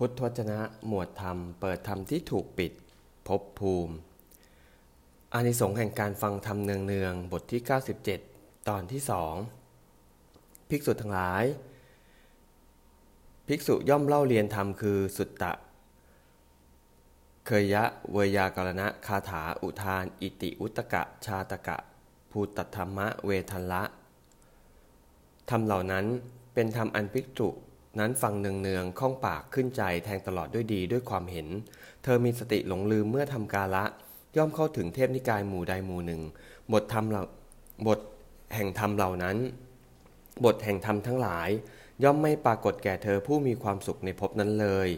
พุทธวจนะหมวดธรรม เปิดธรรมที่ถูกปิดพบภูมิ อานิสงส์แห่งการฟังธรรมเนืองๆ บทที่ 97 ตอนที่สองภิกษุทั้งหลาย ภิกษุย่อมเล่าเรียนธรรมคือสุตตะ เคยยะเวยากรณะคาถาอุทาน อิติอุตกะ ชาตกะ ภูตธรรมะเวทันละธรรมเหล่านั้นเป็นธรรมอันภิกษุ นั้นฟังเนืองๆข้องปากขึ้นใจแทงตลอดด้วยดีด้วยความเห็น เธอมีสติหลงลืมเมื่อทำกาละ ย่อมเข้าถึงเทพนิกายหมู่ใดหมู่หนึ่ง บทธรรมเหล่าบทแห่งธรรมเหล่านั้น บทแห่งธรรมทั้งหลาย ย่อมไม่ปรากฏแก่เธอผู้มีความสุขในภพนั้นเลย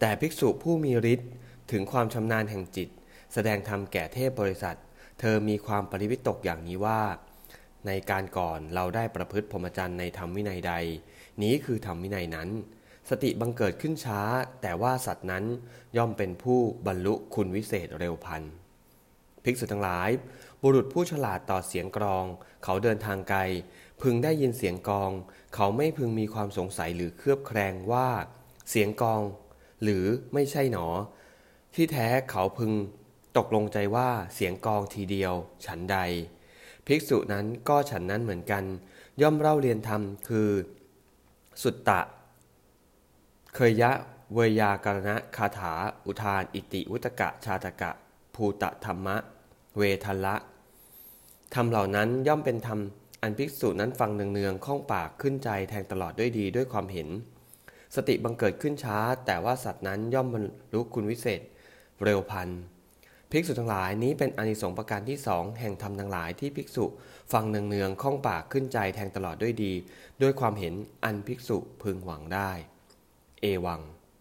แต่ภิกษุผู้มีฤทธิ์ถึงความชำนาญแห่งจิต แสดงธรรมแก่เทพบริษัท เธอมีความปริวิตกอย่างนี้ว่า ในการก่อนเราได้ประพฤติพรหมจรรย์ในธรรมวินัยใด นี้คือธรรมวินัยนั้น สติบังเกิดขึ้นช้า แต่ว่าสัตว์นั้นย่อมเป็นผู้บรรลุคุณวิเศษเร็วพันภิกษุทั้งหลาย บุรุษผู้ฉลาดต่อเสียงกรอง เขาเดินทางไกล พึงได้ยินเสียงกอง เขาไม่พึงมีความสงสัยหรือเครือบแคลงว่า เสียงกอง หรือไม่ใช่หนอ ที่แท้เขาพึงตกลงใจว่าเสียงกองทีเดียว ฉันใด ภิกษุนั้นก็ฉันนั้นเหมือนกัน ย่อมเล่าเรียนธรรมคือ สุตตะ เคยยะ เวยาการณะคาถา อุทาน อิติวุตกะ ชาตกะ ภูตะธรรมะ เวทละธรรมเหล่านั้นย่อมเป็นธรรมอันภิกษุนั้นฟังเนืองๆข้องปากขึ้นใจแทงตลอดด้วยดีด้วยความเห็น สติบังเกิดขึ้นช้า แต่ว่าสัตว์นั้นย่อมบรรลุคุณวิเศษ เร็วพัน ภิกษุทั้งหลายนี้เป็นอนิสงส์ประการที่สองแห่งธรรมทั้งหลายที่ภิกษุฟังเนืองๆข้องปากขึ้นใจแทงตลอดด้วยดี ด้วยความเห็นอันภิกษุพึงหวังได้ เอวัง